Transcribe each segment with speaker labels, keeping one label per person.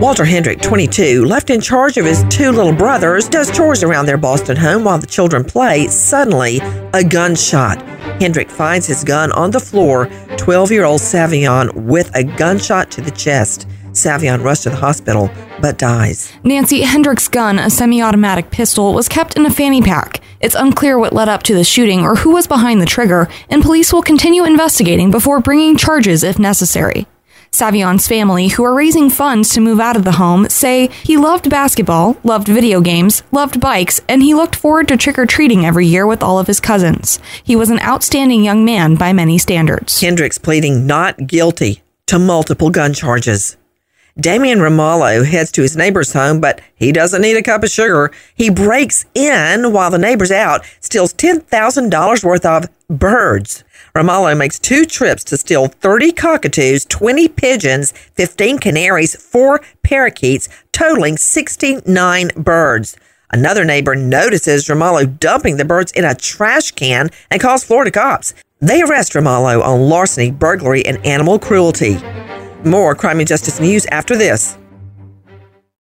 Speaker 1: Walter Hendrick, 22, left in charge of his two little brothers, does chores around their Boston home while the children play. Suddenly, a gunshot. Hendrick finds his gun on the floor, 12 year old Savion with a gunshot to the chest. Savion rushed to the hospital but dies.
Speaker 2: Nancy Hendrick's gun, a semi automatic pistol, was kept in a fanny pack. It's unclear what led up to the shooting or who was behind the trigger, and police will continue investigating before bringing charges if necessary. Savion's family, who are raising funds to move out of the home, say he loved basketball, loved video games, loved bikes, and he looked forward to trick or treating every year with all of his cousins. He was an outstanding young man by many standards.
Speaker 1: Hendricks pleading not guilty to multiple gun charges. Damian Ramallo heads to his neighbor's home, but he doesn't need a cup of sugar. He breaks in while the neighbor's out, steals $10,000 worth of birds. Ramallo makes two trips to steal 30 cockatoos, 20 pigeons, 15 canaries, four parakeets, totaling 69 birds. Another neighbor notices Ramallo dumping the birds in a trash can and calls Florida cops. They arrest Ramallo on larceny, burglary, and animal cruelty. More crime and justice news after this.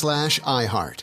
Speaker 3: slash iHeart.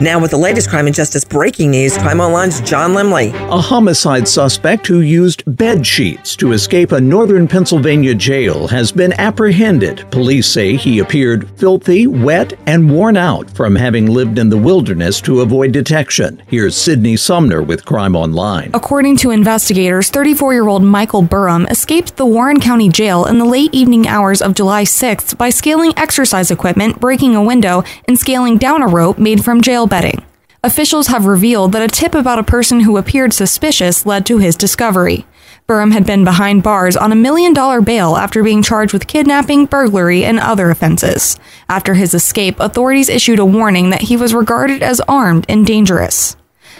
Speaker 1: Now, with the latest crime and justice breaking news, Crime Online's John Limley.
Speaker 4: A homicide suspect who used bed sheets to escape a northern Pennsylvania jail has been apprehended. Police say he appeared filthy, wet, and worn out from having lived in the wilderness to avoid detection. Here's Sydney Sumner with Crime Online.
Speaker 2: According to investigators, 34 year old Michael Burham escaped the Warren County Jail in the late evening hours of July 6th by scaling exercise equipment, breaking a window, and scaling down a rope made from jail bedding. Officials have revealed that a tip about a person who appeared suspicious led to his discovery. Burham had been behind bars on a million dollar bail after being charged with kidnapping, burglary, and other offenses. After his escape, authorities issued a warning that he was regarded as armed and dangerous.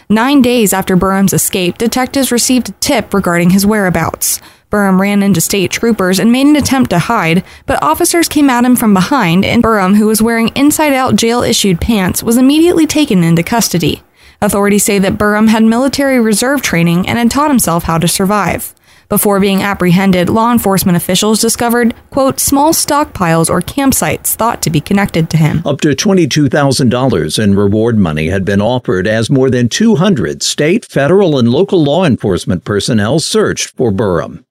Speaker 2: Nine days after Burham's escape, detectives received a tip regarding his whereabouts. Burham ran into state troopers and made an attempt to hide, but officers came at him from behind, and Burham, who was wearing inside out jail issued pants, was immediately taken into custody. Authorities say that Burham had military reserve training and had taught himself how to survive. Before being apprehended, law enforcement officials discovered, quote, small stockpiles or campsites thought to be connected to him.
Speaker 4: Up to $22,000 in reward money had been offered as more than 200 state, federal, and local law enforcement personnel searched for Burham.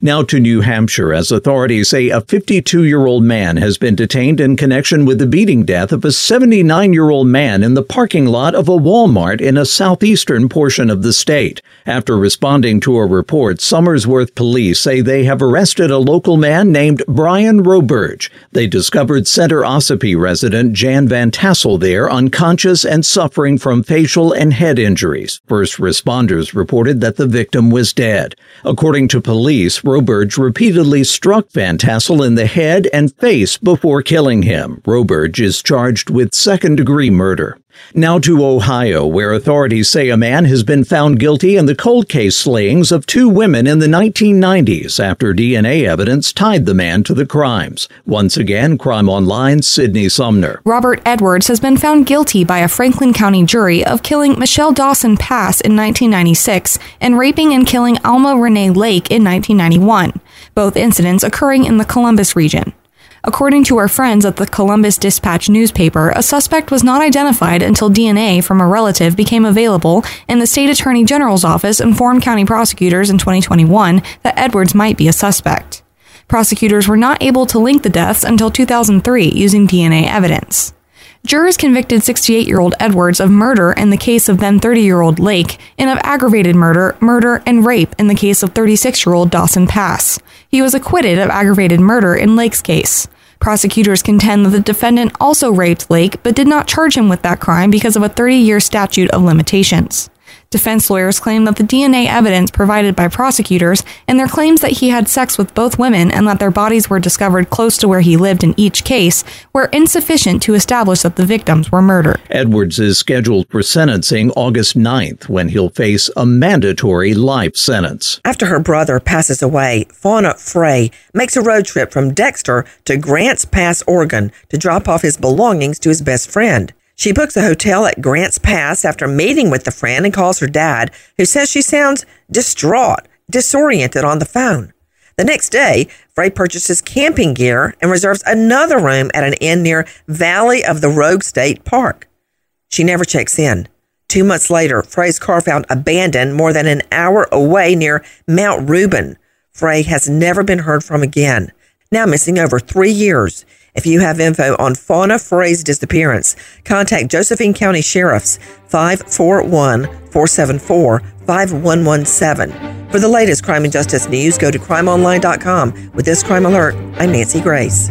Speaker 4: Now to New Hampshire, as authorities say a 52 year old man has been detained in connection with the beating death of a 79 year old man in the parking lot of a Walmart in a southeastern portion of the state. After responding to a report, Somersworth police say they have arrested a local man named Brian Roberge. They discovered Center Ossipee resident Jan Van Tassel there unconscious and suffering from facial and head injuries. First responders reported that the victim was dead. According to police, Roberge repeatedly struck Van Tassel in the head and face before killing him. Roberge is charged with second degree murder. Now to Ohio, where authorities say a man has been found guilty in the cold case slayings of two women in the 1990s after DNA evidence tied the man to the crimes. Once again, Crime Online, Sydney Sumner.
Speaker 2: Robert Edwards has been found guilty by a Franklin County jury of killing Michelle Dawson Pass in 1996 and raping and killing Alma Renee Lake in 1991, both incidents occurring in the Columbus region. According to our friends at the Columbus Dispatch newspaper, a suspect was not identified until DNA from a relative became available, and the state attorney general's office informed county prosecutors in 2021 that Edwards might be a suspect. Prosecutors were not able to link the deaths until 2003 using DNA evidence. Jurors convicted 68 year old Edwards of murder in the case of then 30 year old Lake and of aggravated murder, murder, and rape in the case of 36 year old Dawson Pass. He was acquitted of aggravated murder in Lake's case. Prosecutors contend that the defendant also raped Lake but did not charge him with that crime because of a 30 year statute of limitations. Defense lawyers claim that the DNA evidence provided by prosecutors and their claims that he had sex with both women and that their bodies were discovered close to where he lived in each case were insufficient to establish that the victims were murdered.
Speaker 4: Edwards is scheduled for sentencing August 9th when he'll face a mandatory life sentence.
Speaker 1: After her brother passes away, Fauna Frey makes a road trip from Dexter to Grants Pass, Oregon to drop off his belongings to his best friend. She books a hotel at Grants Pass after meeting with the friend and calls her dad, who says she sounds distraught, disoriented on the phone. The next day, Frey purchases camping gear and reserves another room at an inn near Valley of the Rogue State Park. She never checks in. Two months later, Frey's car found abandoned more than an hour away near Mount Reuben. Frey has never been heard from again, now missing over three years. If you have info on Fauna Frey's disappearance, contact Josephine County Sheriff's 541 474 5117. For the latest crime and justice news, go to crimeonline.com. With this crime alert, I'm Nancy Grace.